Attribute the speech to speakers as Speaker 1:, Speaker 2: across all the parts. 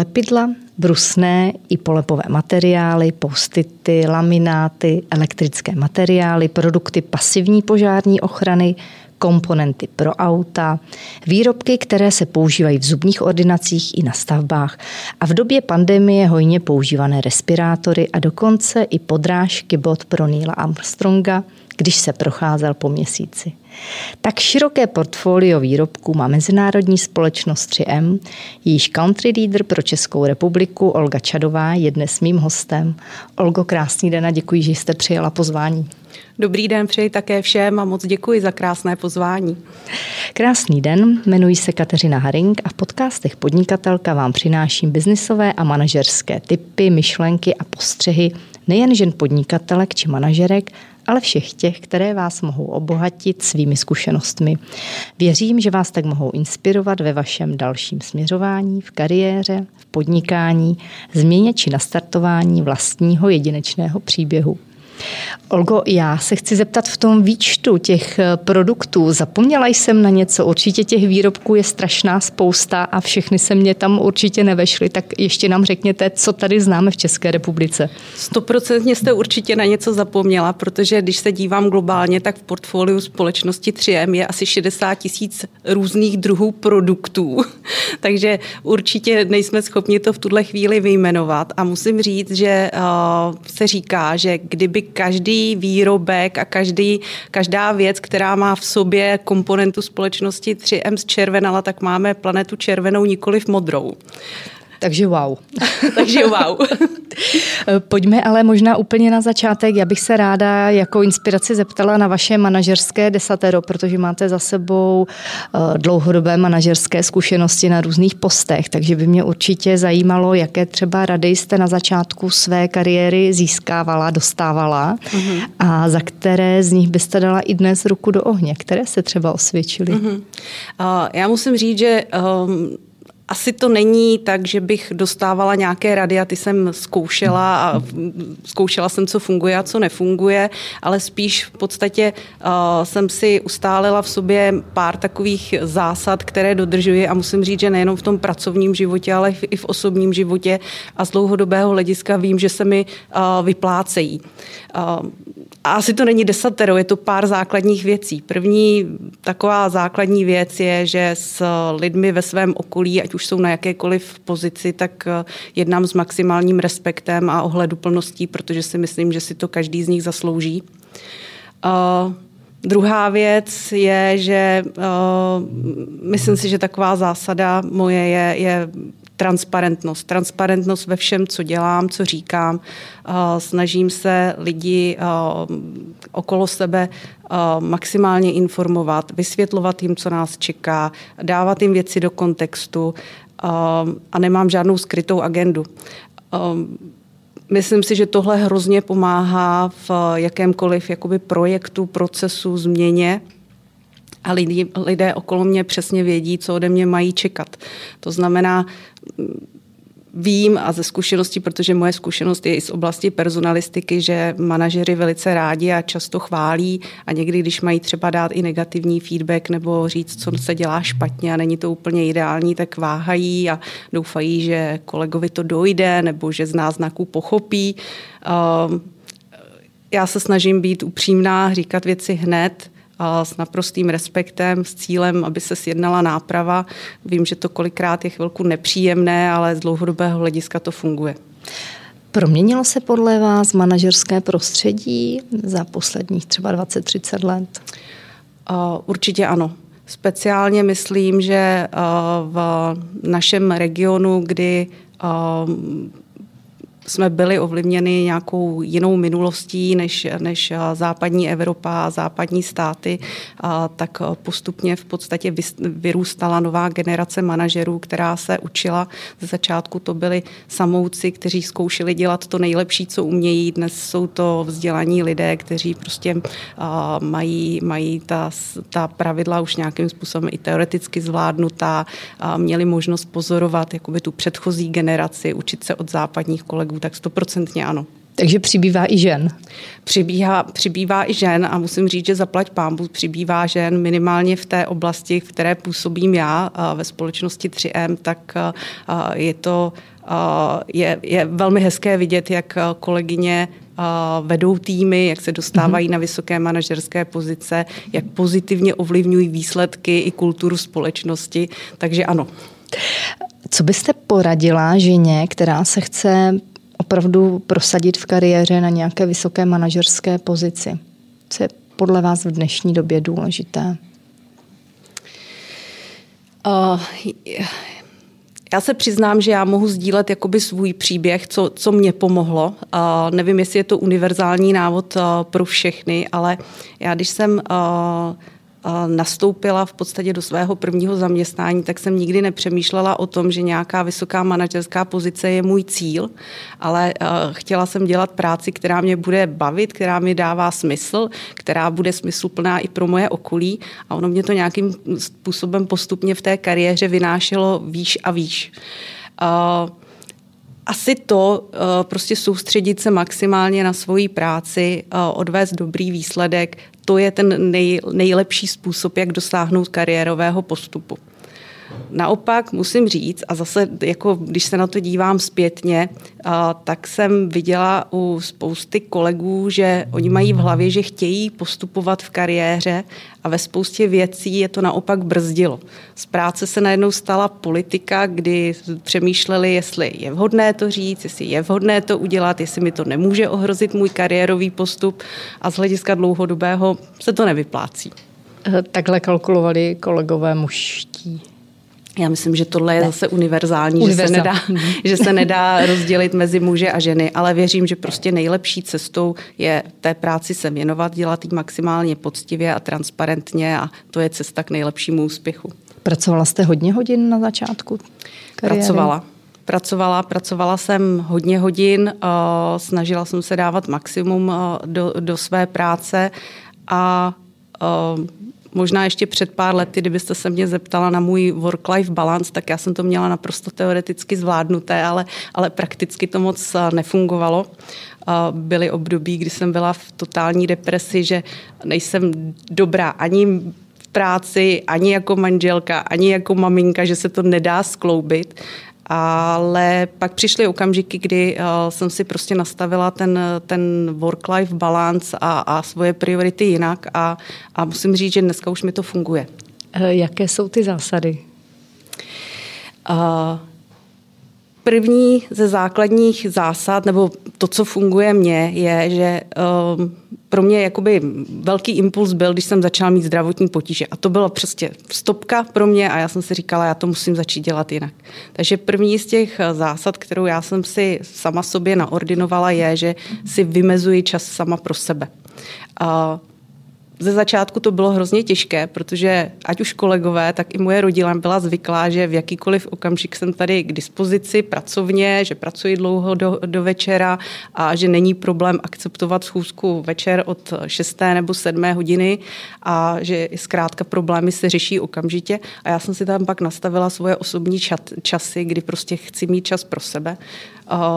Speaker 1: Lepidla, brusné i polepové materiály, postity, lamináty, elektrické materiály, produkty pasivní požární ochrany, komponenty pro auta, výrobky, které se používají v zubních ordinacích i na stavbách a v době pandemie hojně používané respirátory a dokonce i podrážky bot pro Neila Armstronga, když se procházel po měsíci. Tak široké portfolio výrobků má mezinárodní společnost 3M, jejíž country leader pro Českou republiku Olga Čadová je dnes mým hostem. Olgo, krásný den a děkuji, že jste přijela pozvání.
Speaker 2: Dobrý den přeji také všem a moc děkuji za krásné pozvání.
Speaker 1: Krásný den, jmenuji se Kateřina Haring a v podcastech Podnikatelka vám přináším biznisové a manažerské typy, myšlenky a postřehy nejen žen podnikatelek či manažerek, ale všech těch, které vás mohou obohatit svými zkušenostmi. Věřím, že vás tak mohou inspirovat ve vašem dalším směřování, v kariéře, v podnikání, změně či nastartování vlastního jedinečného příběhu. Olgo, já se chci zeptat v tom výčtu těch eh, produktů. Zapomněla jsem na něco, určitě těch výrobků je strašná spousta a všechny se mě tam určitě nevešly. Tak ještě nám řekněte, co tady známe v České republice.
Speaker 2: Stoprocentně jste určitě na něco zapomněla, protože když se dívám globálně, tak v portfoliu společnosti 3M je asi 60 tisíc různých druhů produktů. Takže určitě nejsme schopni to v tuhle chvíli vyjmenovat. A musím říct, že uh, se říká, že kdyby každý výrobek a každý, každá věc, která má v sobě komponentu společnosti 3M zčervenala, tak máme planetu červenou, nikoli v modrou.
Speaker 1: Takže wow.
Speaker 2: Takže wow.
Speaker 1: Pojďme ale možná úplně na začátek. Já bych se ráda jako inspiraci zeptala na vaše manažerské desatero, protože máte za sebou eh, dlouhodobé manažerské zkušenosti na různých postech, takže by mě určitě zajímalo, jaké třeba rady jste na začátku své kariéry získávala, dostávala uh-huh. a za které z nich byste dala i dnes ruku do ohně, které se třeba osvědčily. Uh-huh.
Speaker 2: Uh, já musím říct, že um, asi to není tak, že bych dostávala nějaké rady a ty jsem zkoušela a zkoušela jsem, co funguje a co nefunguje, ale spíš v podstatě uh, jsem si ustálila v sobě pár takových zásad, které dodržuji a musím říct, že nejenom v tom pracovním životě, ale i v osobním životě a z dlouhodobého hlediska vím, že se mi uh, vyplácejí. Uh, a asi to není desatero, je to pár základních věcí. První taková základní věc je, že s lidmi ve svém okolí, ať už jsou na jakékoliv pozici, tak eh, jednám s maximálním respektem a ohleduplností, protože si myslím, že si to každý z nich zaslouží. Uh, Druhá věc je, že uh, myslím si, že taková zásada moje je, je transparentnost. Transparentnost ve všem, co dělám, co říkám. Uh, snažím se lidi uh, okolo sebe uh, maximálně informovat, vysvětlovat jim, co nás čeká, dávat jim věci do kontextu a nemám žádnou skrytou agendu. Myslím si, že tohle hrozně pomáhá v jakémkoliv jakoby projektu, procesu, změně a lidi, lidé okolo mě přesně vědí, co ode mě mají čekat. To znamená, vím a ze zkušenosti, protože moje zkušenost je i z oblasti personalistiky, že manažery velice rádi a často chválí a někdy, když mají třeba dát i negativní feedback nebo říct, co se dělá špatně a není to úplně ideální, tak váhají a doufají, že kolegovi to dojde nebo že z náznaků pochopí. Ehm, já se snažím být upřímná, říkat věci hned, s naprostým respektem, s cílem, aby se sjednala náprava. Vím, že to kolikrát je chvilku nepříjemné, ale z dlouhodobého hlediska to funguje.
Speaker 1: Proměnilo se podle vás manažerské prostředí za posledních třeba 20-30 let?
Speaker 2: Určitě ano. Speciálně myslím, že v našem regionu, kdy jsme byli ovlivněni nějakou jinou minulostí než, než západní Evropa, západní státy, tak postupně v podstatě vyrůstala nová generace manažerů, která se učila. Ze začátku to byli samouci, kteří zkoušeli dělat to nejlepší, co umějí. Dnes jsou to vzdělaní lidé, kteří prostě mají, mají ta, ta pravidla už nějakým způsobem i teoreticky zvládnutá, měli možnost pozorovat jakoby tu předchozí generaci, učit se od západních kolegů tak stoprocentně ano.
Speaker 1: Takže přibývá i žen?
Speaker 2: Přibývá, přibývá i žen a musím říct, že zaplať pámbu přibývá žen minimálně v té oblasti, v které působím já ve společnosti 3M, tak je to je, je velmi hezké vidět, jak kolegyně vedou týmy, jak se dostávají mm-hmm. na vysoké manažerské pozice, jak pozitivně ovlivňují výsledky i kulturu společnosti. Takže ano.
Speaker 1: Co byste poradila ženě, která se chce opravdu prosadit v kariéře na nějaké vysoké manažerské pozici? Co je podle vás v dnešní době důležité?
Speaker 2: Uh, já se přiznám, že já mohu sdílet jakoby svůj příběh, co, co mě pomohlo. Nevím, jestli je to univerzální návod pro všechny, ale já když jsem nastoupila v podstatě do svého prvního zaměstnání, tak jsem nikdy nepřemýšlela o tom, že nějaká vysoká manažerská pozice je můj cíl, ale chtěla jsem dělat práci, která mě bude bavit, která mi dává smysl, která bude smysluplná i pro moje okolí. A ono mě to nějakým způsobem postupně v té kariéře vynášelo výš a výš asi to, prostě soustředit se maximálně na svoji práci, odvést dobrý výsledek, to je ten nej, nejlepší způsob, jak dosáhnout kariérového postupu. Naopak musím říct, a zase jako když se na to dívám zpětně, tak jsem viděla u spousty kolegů, že oni mají v hlavě, že chtějí postupovat v kariéře a ve spoustě věcí je to naopak brzdilo. Z práce se najednou stala politika, kdy přemýšleli, jestli je vhodné to říct, jestli je vhodné to udělat, jestli mi to nemůže ohrozit můj kariérový postup a z hlediska dlouhodobého se to nevyplácí.
Speaker 1: Takhle kalkulovali kolegové muští.
Speaker 2: Já myslím, že tohle je ne. zase univerzální, Univerzál. že, se nedá, mhm. že se nedá rozdělit mezi muže a ženy, ale věřím, že prostě nejlepší cestou je té práci se věnovat, dělat ji maximálně poctivě a transparentně a to je cesta k nejlepšímu úspěchu.
Speaker 1: Pracovala jste hodně hodin na začátku kariéry?
Speaker 2: Pracovala. Pracovala, pracovala jsem hodně hodin, snažila jsem se dávat maximum do, do své práce a Možná ještě před pár lety, kdybyste se mě zeptala na můj work-life balance, tak já jsem to měla naprosto teoreticky zvládnuté, ale, ale prakticky to moc eh, nefungovalo. Byly období, kdy jsem byla v totální depresi, že nejsem dobrá ani v práci, ani jako manželka, ani jako maminka, že se to nedá skloubit ale pak přišly okamžiky, kdy uh, jsem si prostě nastavila ten, ten work-life balance a, a svoje priority jinak a, a musím říct, že dneska už mi to funguje.
Speaker 1: Eh, jaké jsou ty zásady?
Speaker 2: Uh, první ze základních zásad, nebo to, co funguje mně, je, že uh, pro mě jakoby velký impuls byl, když jsem začala mít zdravotní potíže. A to byla prostě stopka pro mě a já jsem si říkala, já to musím začít dělat jinak. Takže první z těch zásad, kterou já jsem si sama sobě naordinovala, je, že si vymezuji čas sama pro sebe. Uh, ze začátku to bylo hrozně těžké, protože ať už kolegové, tak i moje rodina byla zvyklá, že v jakýkoliv okamžik jsem tady k dispozici pracovně, že pracuji dlouho do, do večera a že není problém akceptovat schůzku večer od 6. nebo 7. hodiny a že zkrátka problémy se řeší okamžitě. A já jsem si tam pak nastavila svoje osobní čat, časy, kdy prostě chci mít čas pro sebe.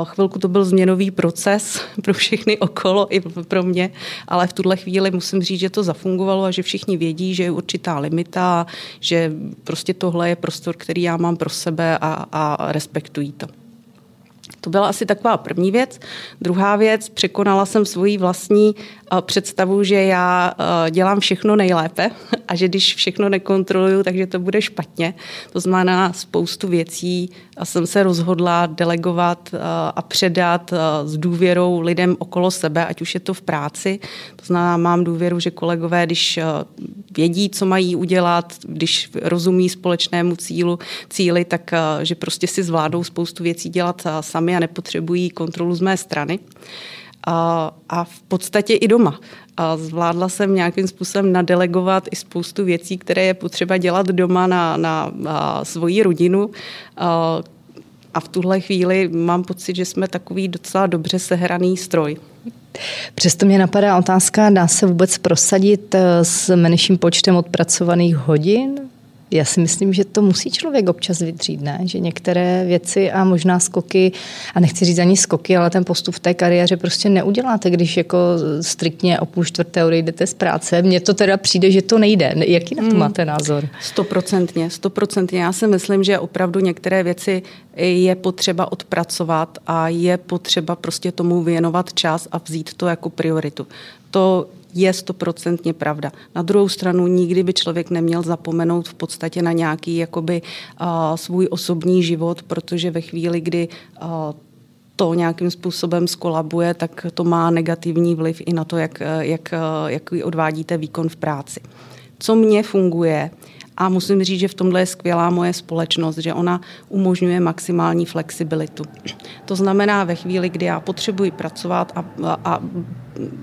Speaker 2: Chvilku to byl změnový proces pro všechny okolo i pro mě, ale v tuhle chvíli musím říct, že to zafungovalo a že všichni vědí, že je určitá limita, že prostě tohle je prostor, který já mám pro sebe a, a respektují to. To byla asi taková první věc. Druhá věc, překonala jsem svoji vlastní eh, představu, že já eh, dělám všechno nejlépe a že když všechno nekontroluju, takže to bude špatně. To znamená spoustu věcí a jsem se rozhodla delegovat eh, a předat s důvěrou lidem okolo sebe, ať už je to v práci. To znamená, mám důvěru, že kolegové, když vědí, co mají udělat, když rozumí společnému cílu, cíli, tak že prostě si zvládou spoustu věcí dělat sami a nepotřebují kontrolu z mé strany. A, a v podstatě i doma. A zvládla jsem nějakým způsobem nadelegovat i spoustu věcí, které je potřeba dělat doma na, na, na svoji rodinu. A, a v tuhle chvíli mám pocit, že jsme takový docela dobře sehraný stroj.
Speaker 1: Přesto mě napadá otázka, dá se vůbec prosadit eh, s menším počtem odpracovaných hodin? Já si myslím, že to musí člověk občas vydřít, ne? Že některé věci a možná skoky, a nechci říct ani skoky, ale ten postup v té kariéře prostě neuděláte, když jako striktně o půl čtvrté odejdete z práce. Mně to teda přijde, že to nejde. Jaký na to hmm. máte názor?
Speaker 2: Stoprocentně, stoprocentně. Já si myslím, že opravdu některé věci je potřeba odpracovat a je potřeba prostě tomu věnovat čas a vzít to jako prioritu. To je stoprocentně pravda. Na druhou stranu nikdy by člověk neměl zapomenout v podstatě na nějaký jakoby uh, svůj osobní život, protože ve chvíli, kdy uh, to nějakým způsobem skolabuje, tak to má negativní vliv i na to, jak, jak, jak odvádíte výkon v práci. Co mně funguje, a musím říct, že v tomhle je skvělá moje společnost, že ona umožňuje maximální flexibilitu. To znamená, ve chvíli, kdy já potřebuji pracovat a, a,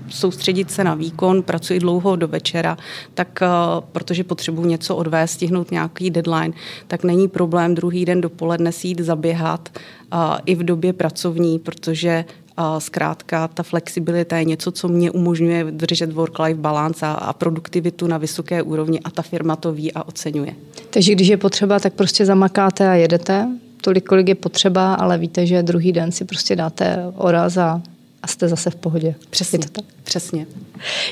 Speaker 2: soustředit se na výkon, pracuji dlouho do večera, tak uh, protože potřebuji něco odvést, stihnout nějaký deadline, tak není problém druhý den dopoledne si jít zaběhat uh, i v době pracovní, protože zkrátka ta flexibilita je něco, co mě umožňuje držet work-life balance a, a produktivitu na vysoké úrovni a ta firma to ví a oceňuje.
Speaker 1: Takže když je potřeba, tak prostě zamakáte a jedete? Tolik, kolik je potřeba, ale víte, že druhý den si prostě dáte oraz a a jste zase v pohodě.
Speaker 2: Přesně. Je to tak? Přesně.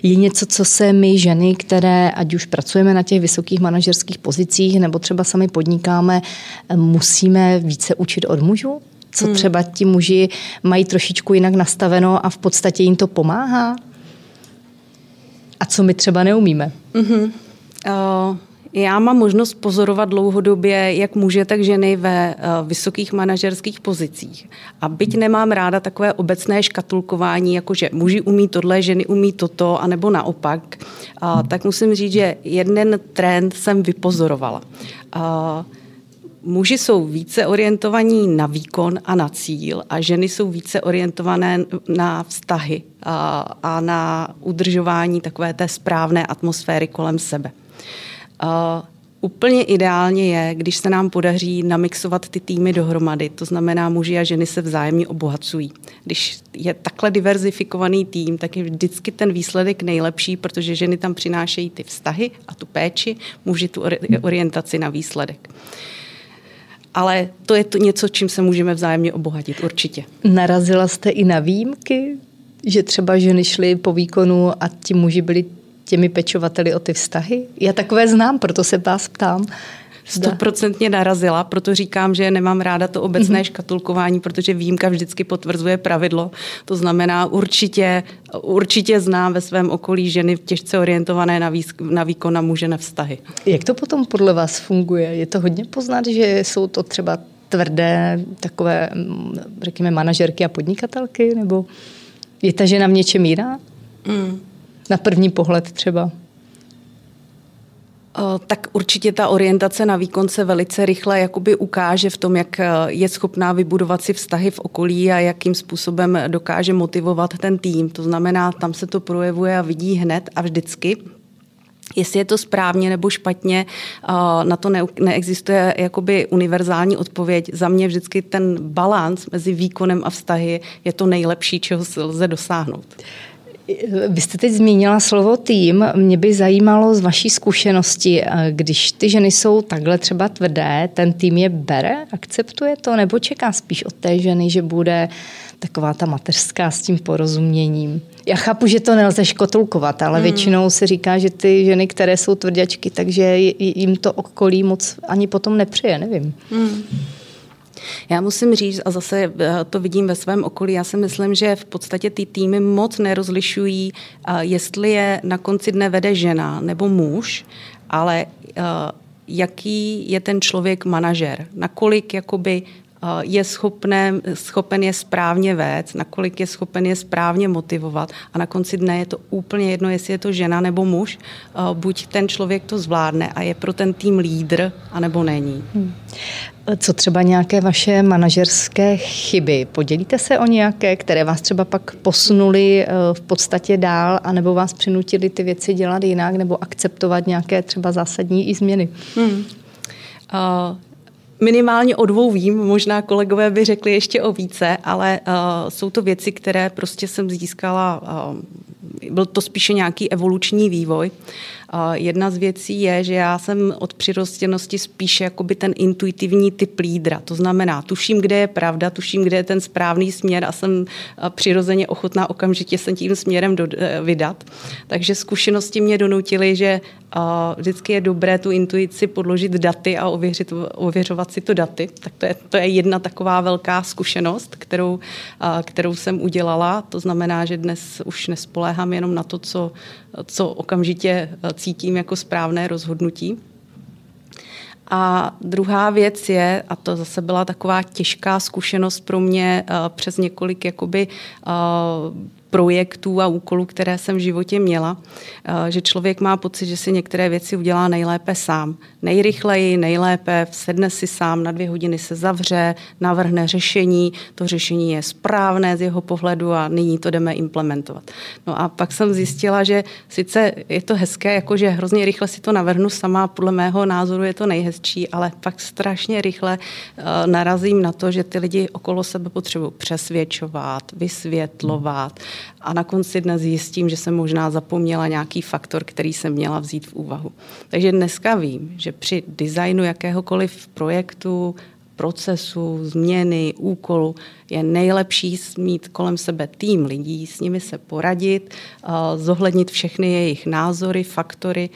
Speaker 1: Je něco, co se my ženy, které ať už pracujeme na těch vysokých manažerských pozicích nebo třeba sami podnikáme, musíme více učit od mužů? Co hmm. třeba ti muži mají trošičku jinak nastaveno a v podstatě jim to pomáhá? A co my třeba neumíme? Mm-hmm.
Speaker 2: Uh, já mám možnost pozorovat dlouhodobě jak muže, tak ženy ve uh, vysokých manažerských pozicích. A byť nemám ráda takové obecné škatulkování, jako že muži umí tohle, ženy umí toto, anebo naopak, uh, tak musím říct, že jeden trend jsem vypozorovala. Uh, muži jsou více orientovaní na výkon a na cíl a ženy jsou více orientované na vztahy a, a na udržování takové té správné atmosféry kolem sebe. A, Úplně ideálně je, když se nám podaří namixovat ty týmy dohromady, to znamená muži a ženy se vzájemně obohacují. Když je takhle diverzifikovaný tým, tak je vždycky ten výsledek nejlepší, protože ženy tam přinášejí ty vztahy a tu péči, muži tu orientaci na výsledek ale to je to něco, čím se můžeme vzájemně obohatit, určitě.
Speaker 1: Narazila jste i na výjimky, že třeba ženy šly po výkonu a ti muži byli těmi pečovateli o ty vztahy? Já takové znám, proto se vás ptám.
Speaker 2: Stoprocentně narazila, proto říkám, že nemám ráda to obecné mm-hmm. škatulkování, protože výjimka vždycky potvrzuje pravidlo. To znamená, určitě, určitě znám ve svém okolí ženy těžce orientované na, výsk, na výkon a muže na vztahy.
Speaker 1: Jak to potom podle vás funguje? Je to hodně poznat, že jsou to třeba tvrdé takové, mm, řekněme, manažerky a podnikatelky? Nebo je ta žena v něčem jiná? Mm. Na první pohled třeba.
Speaker 2: Eh, tak určitě ta orientace na výkon se velice rychle jakoby ukáže v tom, jak eh, je schopná vybudovat si vztahy v okolí a jakým způsobem dokáže motivovat ten tým. To znamená, tam se to projevuje a vidí hned a vždycky. Jestli je to správně nebo špatně, eh, na to neexistuje jakoby univerzální odpověď. Za mě vždycky ten balans mezi výkonem a vztahy je to nejlepší, čeho se lze dosáhnout.
Speaker 1: Vy jste teď zmínila slovo tým. Mě by zajímalo z vaší zkušenosti, když ty ženy jsou takhle třeba tvrdé, ten tým je bere, akceptuje to, nebo čeká spíš od té ženy, že bude taková ta mateřská s tím porozuměním. Já chápu, že to nelze škotulkovat, ale hmm. většinou se říká, že ty ženy, které jsou tvrděčky, takže jim to okolí moc ani potom nepřeje, nevím. Hmm.
Speaker 2: Já musím říct, a zase eh, to vidím ve svém okolí, já si myslím, že v podstatě ty týmy moc nerozlišují, eh, jestli je na konci dne vede žena nebo muž, ale eh, jaký je ten člověk manažer, nakolik jakoby je schopné, schopen je správně vést, nakolik je schopen je správně motivovat a na konci dne je to úplně jedno, jestli je to žena nebo muž, buď ten člověk to zvládne a je pro ten tým lídr, anebo není. Hmm.
Speaker 1: Co třeba nějaké vaše manažerské chyby? Podělíte se o nějaké, které vás třeba pak posunuli eh, v podstatě dál, anebo vás přinutili ty věci dělat jinak, nebo akceptovat nějaké třeba zásadní i změny? Hmm. Uh,
Speaker 2: minimálně o dvou vím, možná kolegové by řekli ještě o více, ale uh, jsou to věci, které prostě jsem získala uh, byl to spíše nějaký evoluční vývoj. Jedna z věcí je, že já jsem od přirostěnosti spíše jakoby ten intuitivní typ lídra. To znamená, tuším, kde je pravda, tuším, kde je ten správný směr a jsem přirozeně ochotná okamžitě se tím směrem do, e, vydat. Takže zkušenosti mě donutily, že vždycky je dobré tu intuici podložit daty a ověřit, ověřovat si to daty. Tak to je, to je jedna taková velká zkušenost, kterou, kterou jsem udělala. To znamená, že dnes už nespoléhám jenom na to, co, co okamžitě cítím jako správné rozhodnutí. A druhá věc je, a to zase byla taková těžká zkušenost pro mě uh, přes několik jakoby uh, projektů a úkolů, které jsem v životě měla, eh, že člověk má pocit, že si některé věci udělá nejlépe sám. Nejrychleji, nejlépe, sedne si sám, na dvě hodiny se zavře, navrhne řešení, to řešení je správné z jeho pohledu a nyní to jdeme implementovat. No a pak jsem zjistila, že sice je to hezké, jakože hrozně rychle si to navrhnu sama, podle mého názoru je to nejhezčí, ale pak strašně rychle uh, narazím na to, že ty lidi okolo sebe potřebují přesvědčovat, vysvětlovat, a na konci dne zjistím, že jsem možná zapomněla nějaký faktor, který jsem měla vzít v úvahu. Takže dneska vím, že při designu jakéhokoliv projektu, procesu, změny, úkolu je nejlepší mít kolem sebe tým lidí, s nimi se poradit, zohlednit všechny jejich názory, faktory,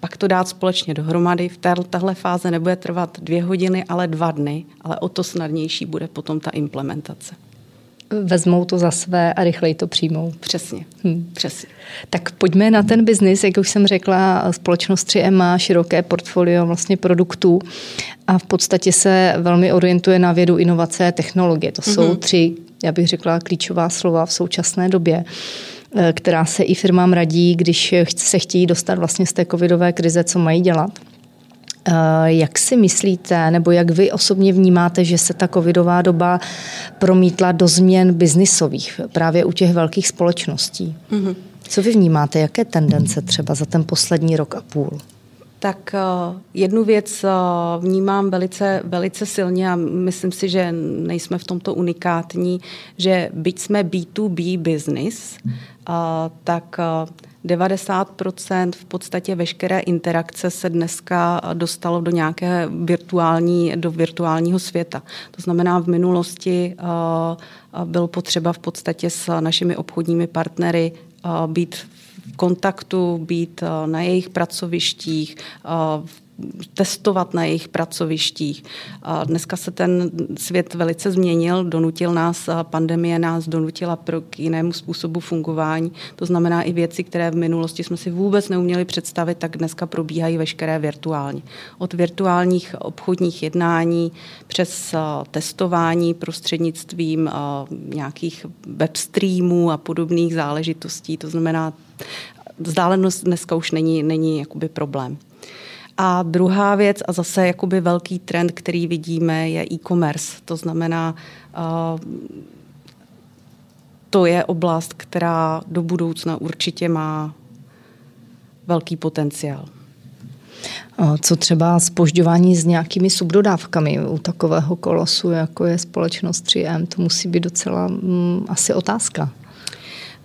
Speaker 2: pak to dát společně dohromady. V téhle fáze nebude trvat dvě hodiny, ale dva dny, ale o to snadnější bude potom ta implementace
Speaker 1: vezmou to za své a rychleji to přijmou.
Speaker 2: Přesně. Hmm. Přesně.
Speaker 1: Tak pojďme na ten biznis. Jak už jsem řekla, společnost 3M má široké portfolio vlastně produktů a v podstatě se velmi orientuje na vědu, inovace a technologie. To jsou mm-hmm. tři, já bych řekla, klíčová slova v současné době eh, která se i firmám radí, když se chtějí dostat vlastně z té covidové krize, co mají dělat. Eh, jak si myslíte, nebo jak vy osobně vnímáte, že se ta covidová doba promítla do změn biznisových právě u těch velkých společností? Mm-hmm. Co vy vnímáte, jaké tendence třeba za ten poslední rok a půl?
Speaker 2: Tak eh, jednu věc eh, vnímám velice, velice silně a myslím si, že nejsme v tomto unikátní, že byť jsme B2B business, tak 90% v podstatě veškeré interakce se dneska dostalo do nějaké virtuální, do virtuálního světa. To znamená, v minulosti uh, byl potřeba v podstatě s našimi obchodními partnery uh, být v kontaktu, být uh, na jejich pracovištích, v testovat na jejich pracovištích. Dneska se ten svět velice změnil, donutil nás, pandemie nás donutila pro k jinému způsobu fungování. To znamená i věci, které v minulosti jsme si vůbec neuměli představit, tak dneska probíhají veškeré virtuálně. Od virtuálních obchodních jednání přes testování prostřednictvím nějakých webstreamů a podobných záležitostí. To znamená, vzdálenost dneska už není, není jakoby problém. A druhá věc, a zase jakoby velký trend, který vidíme, je e-commerce. To znamená, uh, to je oblast, která do budoucna určitě má velký potenciál.
Speaker 1: Co třeba spožďování s nějakými subdodávkami u takového kolosu, jako je společnost 3M, to musí být docela mm, asi otázka.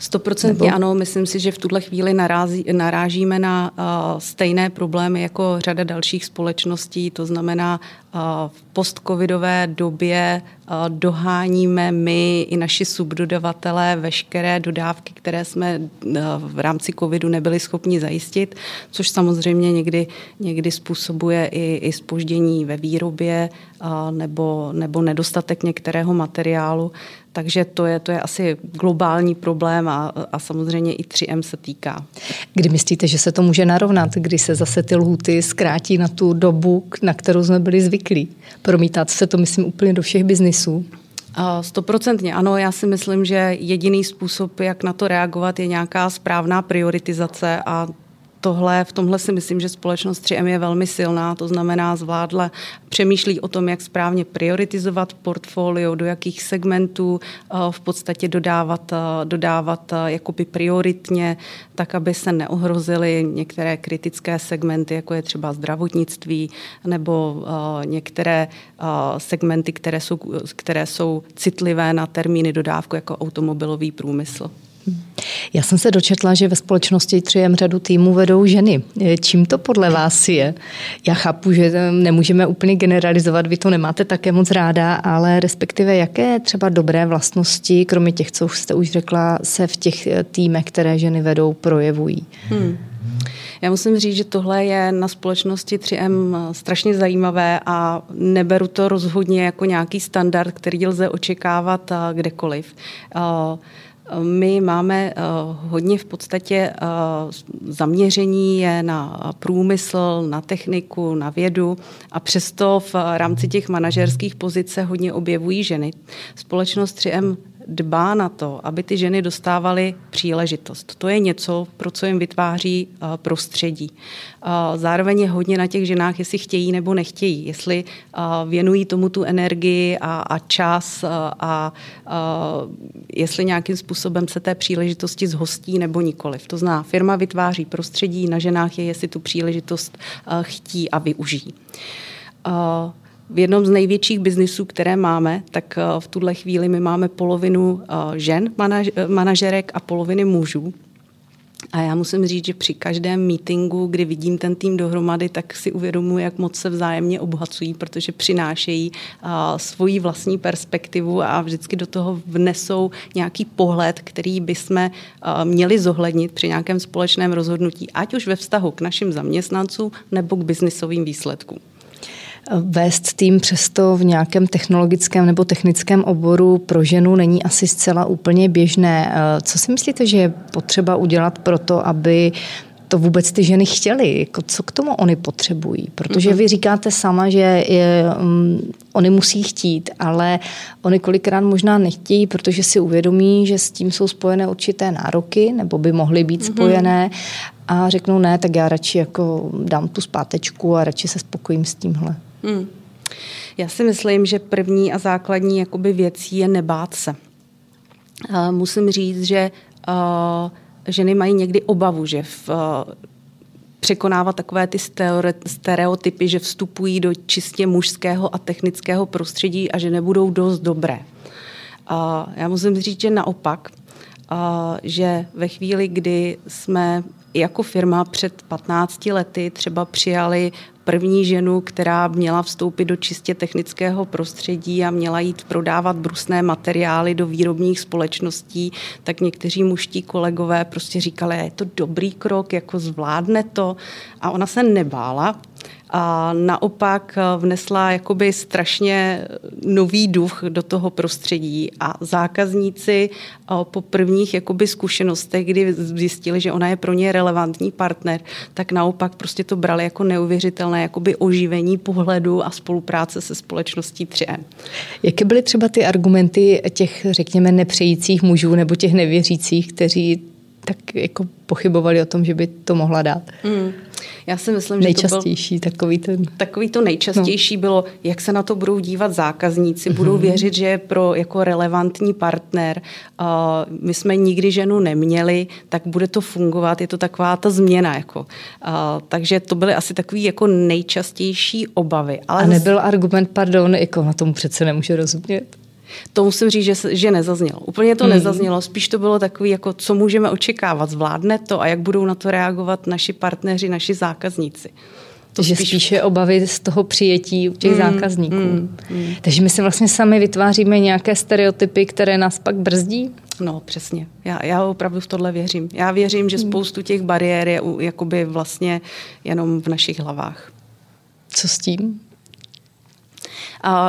Speaker 2: Stoprocentně ano, myslím si, že v tuhle chvíli narází, narážíme na uh, stejné problémy jako řada dalších společností, to znamená uh, v postcovidové době uh, doháníme my i naši subdodavatelé veškeré dodávky, které jsme uh, v rámci covidu nebyli schopni zajistit, což samozřejmě někdy, někdy způsobuje i, i spoždění ve výrobě uh, nebo, nebo nedostatek některého materiálu. Takže to je, to je asi globální problém a, a samozřejmě i 3M se týká.
Speaker 1: Kdy myslíte, že se to může narovnat, kdy se zase ty lhuty zkrátí na tu dobu, na kterou jsme byli zvyklí? Promítá se to, myslím, úplně do všech biznisů.
Speaker 2: Stoprocentně ano, já si myslím, že jediný způsob, jak na to reagovat, je nějaká správná prioritizace a tohle, v tomhle si myslím, že společnost 3M je velmi silná, to znamená zvládla, přemýšlí o tom, jak správně prioritizovat portfolio, do jakých segmentů eh, v podstatě dodávat, eh, dodávat eh, jakoby prioritně, tak, aby se neohrozily některé kritické segmenty, jako je třeba zdravotnictví, nebo některé segmenty, které jsou, které jsou citlivé na termíny dodávku, jako automobilový průmysl.
Speaker 1: Já jsem se dočetla, že ve společnosti 3M řadu týmů vedou ženy. Čím to podle vás je? Já chápu, že nemůžeme úplně generalizovat, vy to nemáte také moc ráda, ale respektive jaké třeba dobré vlastnosti, kromě těch, co jste už řekla, se v těch týmech, které ženy vedou, projevují? Hmm.
Speaker 2: Já musím říct, že tohle je na společnosti 3M strašně zajímavé a neberu to rozhodně jako nějaký standard, který lze očekávat kdekoliv. My máme hodně v podstatě zaměření je na průmysl, na techniku, na vědu a přesto v rámci těch manažerských pozic se hodně objevují ženy. Společnost 3M dbá na to, aby ty ženy dostávaly příležitost. To je něco, pro co jim vytváří eh, prostředí. Eh, zároveň je hodně na těch ženách, jestli chtějí nebo nechtějí, jestli eh, věnují tomu tu energii a, a čas a, a jestli nějakým způsobem se té příležitosti zhostí nebo nikoliv. To zná, firma vytváří prostředí, na ženách je, jestli tu příležitost chtí a využijí v jednom z největších biznisů, které máme, tak eh, v tuhle chvíli my máme polovinu eh, žen manažerek a poloviny mužů. A já musím říct, že při každém meetingu, kdy vidím ten tým dohromady, tak si uvědomuji, jak moc se vzájemně obohacují, protože přinášejí uh, svoji vlastní perspektivu a vždycky do toho vnesou nějaký pohled, který bychom uh, měli zohlednit při nějakém společném rozhodnutí, ať už ve vztahu k našim zaměstnancům nebo k biznisovým výsledkům
Speaker 1: vést tým přesto v nějakém technologickém nebo technickém oboru pro ženu není asi zcela úplně běžné. Eh, co si myslíte, že je potřeba udělat pro to, aby to vůbec ty ženy chtěly? Jako co k tomu oni potřebují? Protože mhm. vy říkáte sama, že je, um, oni musí chtít, ale oni kolikrát možná nechtějí, protože si uvědomí, že s tím jsou spojené určité nároky, nebo by mohly být mm-hmm. spojené a řeknou ne, tak já radši jako dám tu zpátečku a radši se spokojím s tímhle. Hmm.
Speaker 2: Já si myslím, že první a základní jakoby věcí je nebát se. Uh, musím říct, že uh, ženy mají někdy obavu, že v, uh, překonávat takové ty stereotypy, že vstupují do čistě mužského a technického prostředí a že nebudou dost dobré. Uh, já musím říct, že naopak, uh, že ve chvíli, kdy jsme jako firma před 15 lety třeba přijali první ženu, která měla vstoupit do čistě technického prostředí a měla jít prodávat brusné materiály do výrobních společností, tak někteří muští kolegové prostě říkali, je to dobrý krok, jako zvládne to. A ona se nebála, a naopak vnesla jakoby strašně nový duch do toho prostředí a zákazníci po prvních jakoby zkušenostech, kdy zjistili, že ona je pro ně relevantní partner, tak naopak prostě to brali jako neuvěřitelné jakoby oživení pohledu a spolupráce se společností 3M.
Speaker 1: Jaké byly třeba ty argumenty těch, řekněme, nepřejících mužů nebo těch nevěřících, kteří tak jako pochybovali o tom, že by to mohla dát? Mm.
Speaker 2: Já si myslím,
Speaker 1: že nejčastější
Speaker 2: to
Speaker 1: byl, takový ten...
Speaker 2: Takový to nejčastější no. bylo, jak se na to budou dívat zákazníci, mm-hmm. budou věřit, že je pro jako relevantní partner. Uh, my jsme nikdy ženu neměli, tak bude to fungovat, je to taková ta změna. Jako. Uh, takže to byly asi takový jako nejčastější obavy.
Speaker 1: Ale A nebyl argument, pardon, jako na tomu přece nemůže rozumět?
Speaker 2: To musím říct, že, že nezaznělo. Úplně to hmm. nezaznělo, spíš to bylo takový, jako co můžeme očekávat, zvládne to a jak budou na to reagovat naši partneři, naši zákazníci.
Speaker 1: To že spíš... spíše obavy z toho přijetí u těch mm, zákazníků. Mm, mm. Takže my si vlastně sami vytváříme nějaké stereotypy, které nás pak brzdí?
Speaker 2: No, přesně. Já, já opravdu v tohle věřím. Já věřím, že spoustu těch bariér je jakoby vlastně jenom v našich hlavách.
Speaker 1: Co s tím?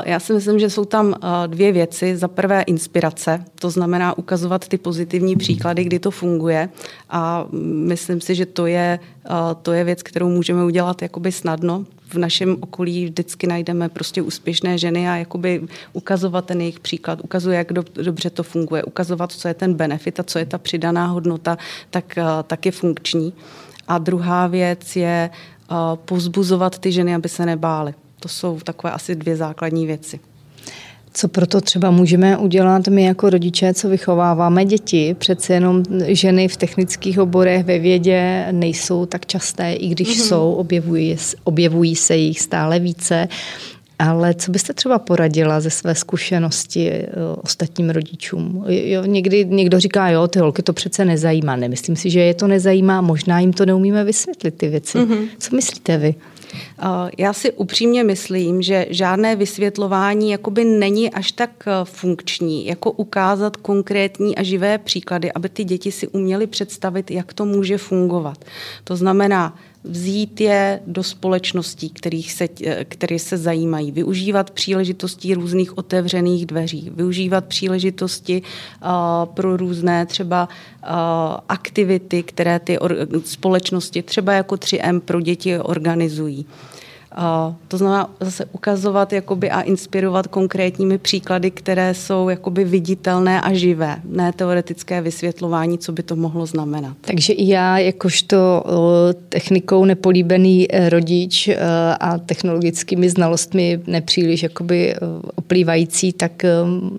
Speaker 2: Já si myslím, že jsou tam dvě věci. Za prvé inspirace, to znamená ukazovat ty pozitivní příklady, kdy to funguje. A myslím si, že to je, to je věc, kterou můžeme udělat jakoby snadno. V našem okolí vždycky najdeme prostě úspěšné ženy a jakoby ukazovat ten jejich příklad, ukazuje, jak do, dobře to funguje, ukazovat, co je ten benefit a co je ta přidaná hodnota, tak, tak je funkční. A druhá věc je pozbuzovat ty ženy, aby se nebály. To jsou takové asi dvě základní věci.
Speaker 1: Co proto třeba můžeme udělat my jako rodiče, co vychováváme děti? Přece jenom ženy v technických oborech ve vědě nejsou tak časté, i když mm-hmm. jsou, objevují, objevují se jich stále více. Ale co byste třeba poradila ze své zkušenosti eh, ostatním rodičům? Jo, někdy někdo říká, jo, ty holky to přece nezajímá. Nemyslím si, že je to nezajímá, možná jim to neumíme vysvětlit ty věci. Mm-hmm. Co myslíte vy?
Speaker 2: Já si upřímně myslím, že žádné vysvětlování jakoby není až tak eh, funkční, jako ukázat konkrétní a živé příklady, aby ty děti si uměly představit, jak to může fungovat. To znamená, vzít je do společností, kterých se, eh, které se zajímají, využívat příležitostí různých otevřených dveří, využívat příležitosti uh, pro různé třeba uh, aktivity, které ty or- společnosti třeba jako 3M pro děti organizují. To znamená zase ukazovat jakoby a inspirovat konkrétními příklady, které jsou jakoby viditelné a živé, ne teoretické vysvětlování, co by to mohlo znamenat.
Speaker 1: Takže i já, jakožto technikou nepolíbený e, rodič e, a technologickými znalostmi nepříliš jakoby oplývající, tak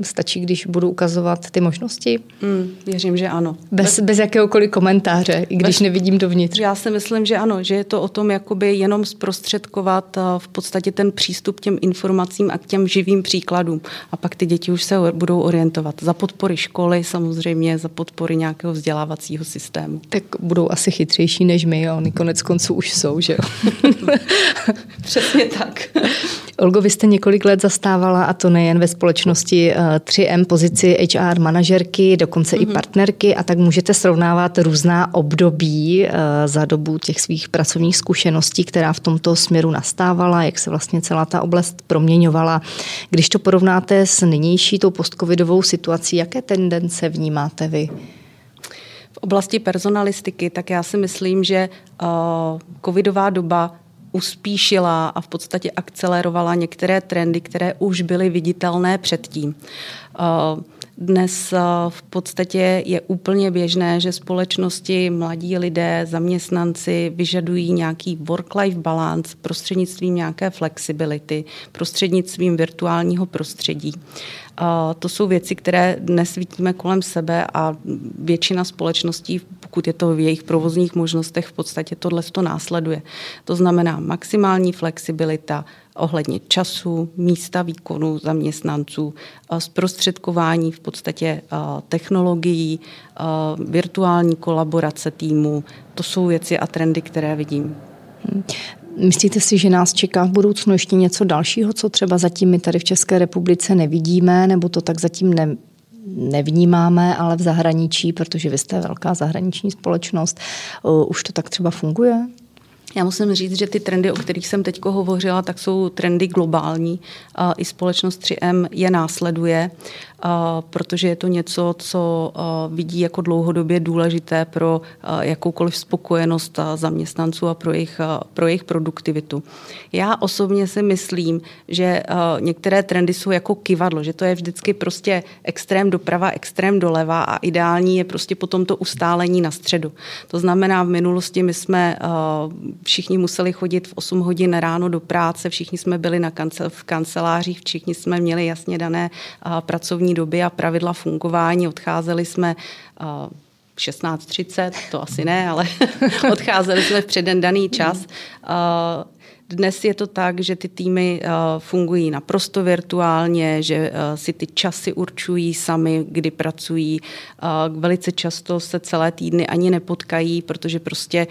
Speaker 1: stačí, když budu ukazovat ty možnosti?
Speaker 2: Hmm, věřím, že ano.
Speaker 1: Bez, bez jakéhokoliv komentáře, i když bez, nevidím dovnitř.
Speaker 2: Já si myslím, že ano, že je to o tom jakoby jenom zprostředkovat dát v podstatě ten přístup k těm informacím a k těm živým příkladům. A pak ty děti už se budou orientovat za podpory školy, samozřejmě za podpory nějakého vzdělávacího systému.
Speaker 1: Tak budou asi chytřejší než my, oni konec konců už jsou, že jo?
Speaker 2: Přesně tak.
Speaker 1: Olgo, vy jste několik let zastávala, a to nejen ve společnosti 3M, eh, pozici HR manažerky, dokonce mm-hmm. i mhm. partnerky, a tak můžete srovnávat různá období eh, za dobu těch svých pracovních zkušeností, která v tomto směru nastávala, jak se vlastně celá ta oblast proměňovala. Když to porovnáte s nynější tou postcovidovou situací, jaké tendence vnímáte vy?
Speaker 2: V oblasti personalistiky, tak já si myslím, že uh, covidová doba uspíšila a v podstatě akcelerovala některé trendy, které už byly viditelné předtím. Uh, dnes eh, v podstatě je úplně běžné, že společnosti, mladí lidé, zaměstnanci vyžadují nějaký work-life balance prostřednictvím nějaké flexibility, prostřednictvím virtuálního prostředí. To jsou věci, které dnes vidíme kolem sebe a většina společností, pokud je to v jejich provozních možnostech, v podstatě tohle to následuje. To znamená maximální flexibilita, ohledně času, místa výkonu zaměstnanců, zprostředkování v podstatě technologií, virtuální kolaborace týmu. To jsou věci a trendy, které vidím.
Speaker 1: Myslíte si, že nás čeká v budoucnu ještě něco dalšího, co třeba zatím my tady v České republice nevidíme, nebo to tak zatím ne, nevnímáme, ale v zahraničí, protože vy jste velká zahraniční společnost, už to tak třeba funguje?
Speaker 2: Já musím říct, že ty trendy, o kterých jsem teď hovořila, tak jsou trendy globální. I společnost 3M je následuje protože je to něco, co vidí jako dlouhodobě důležité pro jakoukoliv spokojenost zaměstnanců a pro jejich, pro jejich produktivitu. Já osobně si myslím, že některé trendy jsou jako kivadlo, že to je vždycky prostě extrém doprava, extrém doleva a ideální je prostě potom to ustálení na středu. To znamená, v minulosti my jsme všichni museli chodit v 8 hodin ráno do práce, všichni jsme byli na kancel, v kancelářích, všichni jsme měli jasně dané pracovní doby a pravidla fungování. Odcházeli jsme 16.30, to asi ne, ale odcházeli jsme v předen daný čas. Dnes je to tak, že ty týmy eh, fungují naprosto virtuálně, že eh, si ty časy určují sami, kdy pracují. Eh, velice často se celé týdny ani nepotkají, protože prostě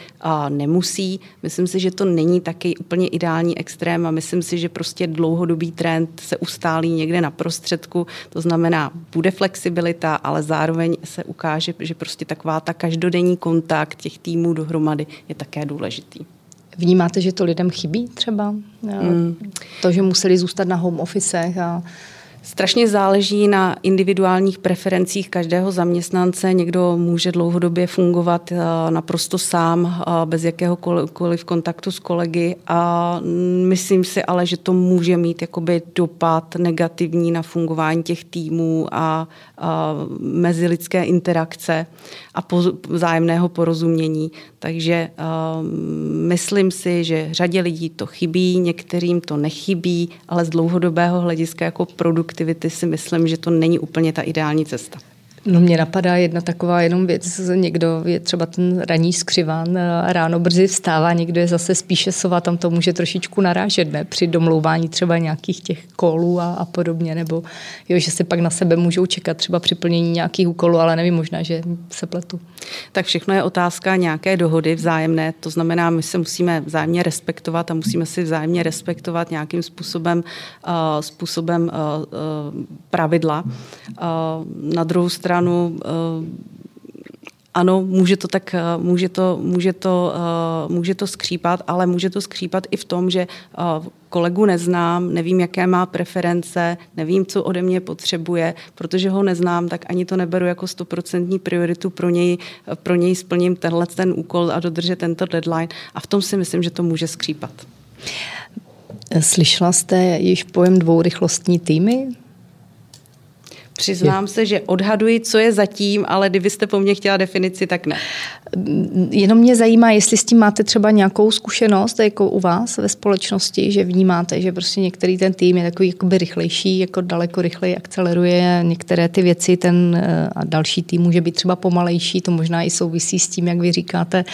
Speaker 2: nemusí. Myslím si, že to není taky úplně ideální extrém a myslím si, že prostě dlouhodobý trend se ustálí někde na prostředku. To znamená, bude flexibilita, ale zároveň se ukáže, že prostě taková ta každodenní kontakt těch týmů dohromady je také důležitý.
Speaker 1: Vnímáte, že to lidem chybí třeba? Mm. To, že museli zůstat na home office a
Speaker 2: Strašně záleží na individuálních preferencích každého zaměstnance. Někdo může dlouhodobě fungovat eh, naprosto sám, eh, bez jakéhokoliv kontaktu s kolegy a myslím si ale, že to může mít jakoby dopad negativní na fungování těch týmů a, mezilidské interakce a vzájemného porozumění. Takže uh, myslím si, že řadě lidí to chybí, některým to nechybí, ale z dlouhodobého hlediska jako produktivity si myslím, že to není úplně ta ideální cesta.
Speaker 1: No mě napadá jedna taková jenom věc, někdo je třeba ten raní skřiván, ráno brzy vstává, někdo je zase spíše sova, tam to může trošičku narážet, ne? Při domlouvání třeba nějakých těch kolů a, a podobně, nebo jo, že se pak na sebe můžou čekat třeba při plnění nějakých úkolů, ale nevím, možná, že se pletu.
Speaker 2: Tak všechno je otázka nějaké dohody vzájemné, to znamená, my se musíme vzájemně respektovat a musíme si vzájemně respektovat nějakým způsobem, uh, způsobem uh, pravidla. Uh, na druhou stranu stranu eh, ano, může to tak, eh, může to, může to, eh, může to skřípat, ale může to skřípat i v tom, že kolegu neznám, nevím, jaké má preference, nevím, co ode mě potřebuje, protože ho neznám, tak ani to neberu jako stoprocentní prioritu pro něj, pro něj splním tenhle ten úkol a dodržet tento deadline a v tom si myslím, že to může skřípat.
Speaker 1: Slyšela jste již pojem dvourychlostní týmy?
Speaker 2: Přiznám je. se, že odhaduji, co je zatím, ale kdybyste po mně chtěla definici, tak ne.
Speaker 1: Jenom mě zajímá, jestli s tím máte třeba nějakou zkušenost jako u vás ve společnosti, že vnímáte, že prostě některý ten tým je takový jakoby rychlejší, jako daleko rychleji akceleruje některé ty věci, ten eh, a další tým může být třeba pomalejší, to možná i souvisí s tím, jak vy říkáte,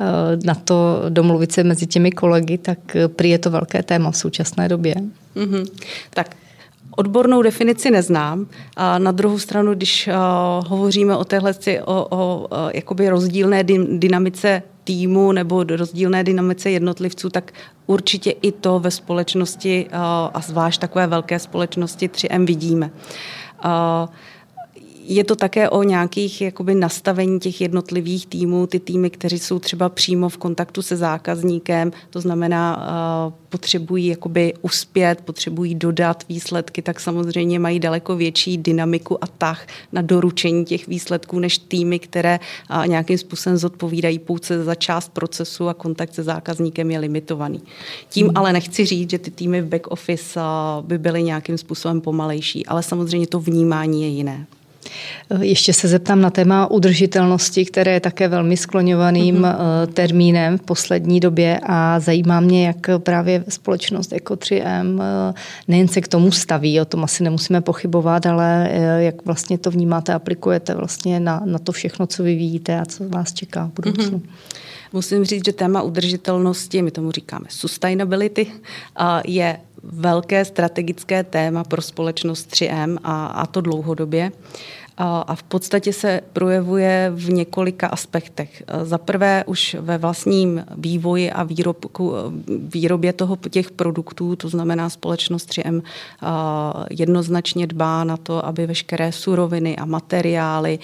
Speaker 1: eh, na to domluvit se mezi těmi kolegy, tak eh, prý je to velké téma v současné době. Mm-hmm.
Speaker 2: Tak Odbornou definici neznám. A na druhou stranu, když uh, hovoříme o téhle o, o uh, jakoby rozdílné dynamice týmu nebo rozdílné dynamice jednotlivců, tak určitě i to ve společnosti uh, a zvlášť takové velké společnosti 3M vidíme. Uh, je to také o nějakých jakoby nastavení těch jednotlivých týmů, ty týmy, kteří jsou třeba přímo v kontaktu se zákazníkem, to znamená, uh, potřebují jakoby uspět, potřebují dodat výsledky, tak samozřejmě mají daleko větší dynamiku a tah na doručení těch výsledků, než týmy, které uh, nějakým způsobem zodpovídají pouze za část procesu a kontakt se zákazníkem je limitovaný. Tím hmm. ale nechci říct, že ty týmy v back office uh, by byly nějakým způsobem pomalejší, ale samozřejmě to vnímání je jiné.
Speaker 1: Ještě se zeptám na téma udržitelnosti, které je také velmi skloňovaným mm-hmm. termínem v poslední době a zajímá mě, jak právě společnost jako 3M eh, nejen se k tomu staví, o tom asi nemusíme pochybovat, ale eh, jak vlastně to vnímáte, aplikujete vlastně na, na to všechno, co vyvíjíte a co vás čeká v budoucnu. Mm-hmm.
Speaker 2: Musím říct, že téma udržitelnosti, my tomu říkáme sustainability, je velké strategické téma pro společnost 3M a, a to dlouhodobě a v podstatě se projevuje v několika aspektech. Za prvé už ve vlastním vývoji a výrobku, výrobě toho, těch produktů, to znamená společnost 3M jednoznačně dbá na to, aby veškeré suroviny a materiály,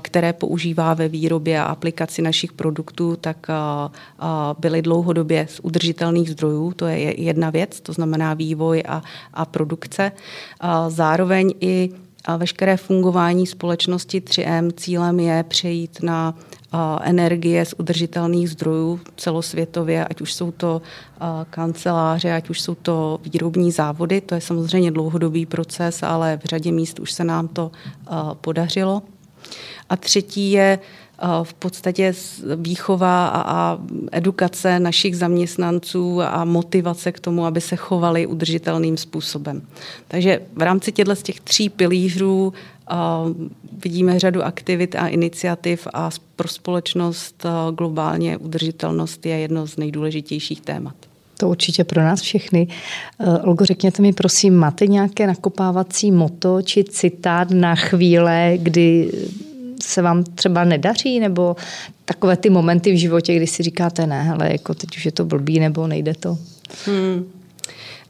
Speaker 2: které používá ve výrobě a aplikaci našich produktů, tak byly dlouhodobě z udržitelných zdrojů. To je jedna věc, to znamená vývoj a, a produkce. Zároveň i a veškeré fungování společnosti 3M cílem je přejít na energie z udržitelných zdrojů celosvětově, ať už jsou to kanceláře, ať už jsou to výrobní závody. To je samozřejmě dlouhodobý proces, ale v řadě míst už se nám to podařilo. A třetí je v podstatě výchova a edukace našich zaměstnanců a motivace k tomu, aby se chovali udržitelným způsobem. Takže v rámci těchto z těch tří pilířů vidíme řadu aktivit a iniciativ a pro společnost globálně udržitelnost je jedno z nejdůležitějších témat.
Speaker 1: To určitě pro nás všechny. Olgo, řekněte mi, prosím, máte nějaké nakopávací moto či citát na chvíle, kdy se vám třeba nedaří, nebo takové ty momenty v životě, kdy si říkáte, ne, hele, jako teď už je to blbý, nebo nejde to? Hmm.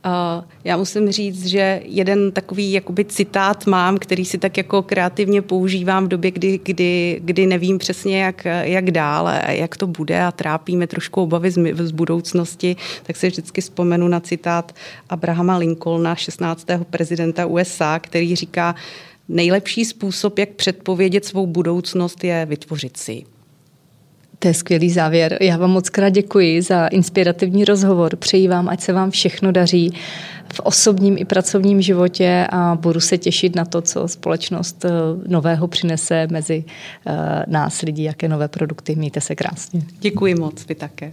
Speaker 2: Uh, já musím říct, že jeden takový jakoby citát mám, který si tak jako kreativně používám v době, kdy, kdy, kdy nevím přesně, jak, jak dál, jak to bude a trápíme trošku obavy z, z budoucnosti, tak se vždycky vzpomenu na citát Abrahama Lincolna, 16. prezidenta USA, který říká, nejlepší způsob, jak předpovědět svou budoucnost, je vytvořit si
Speaker 1: to je skvělý závěr. Já vám moc krát děkuji za inspirativní rozhovor. Přeji vám, ať se vám všechno daří v osobním i pracovním životě a budu se těšit na to, co společnost eh, nového přinese mezi eh, nás lidi, jaké nové produkty. Mějte se krásně.
Speaker 2: Děkuji moc, vy také.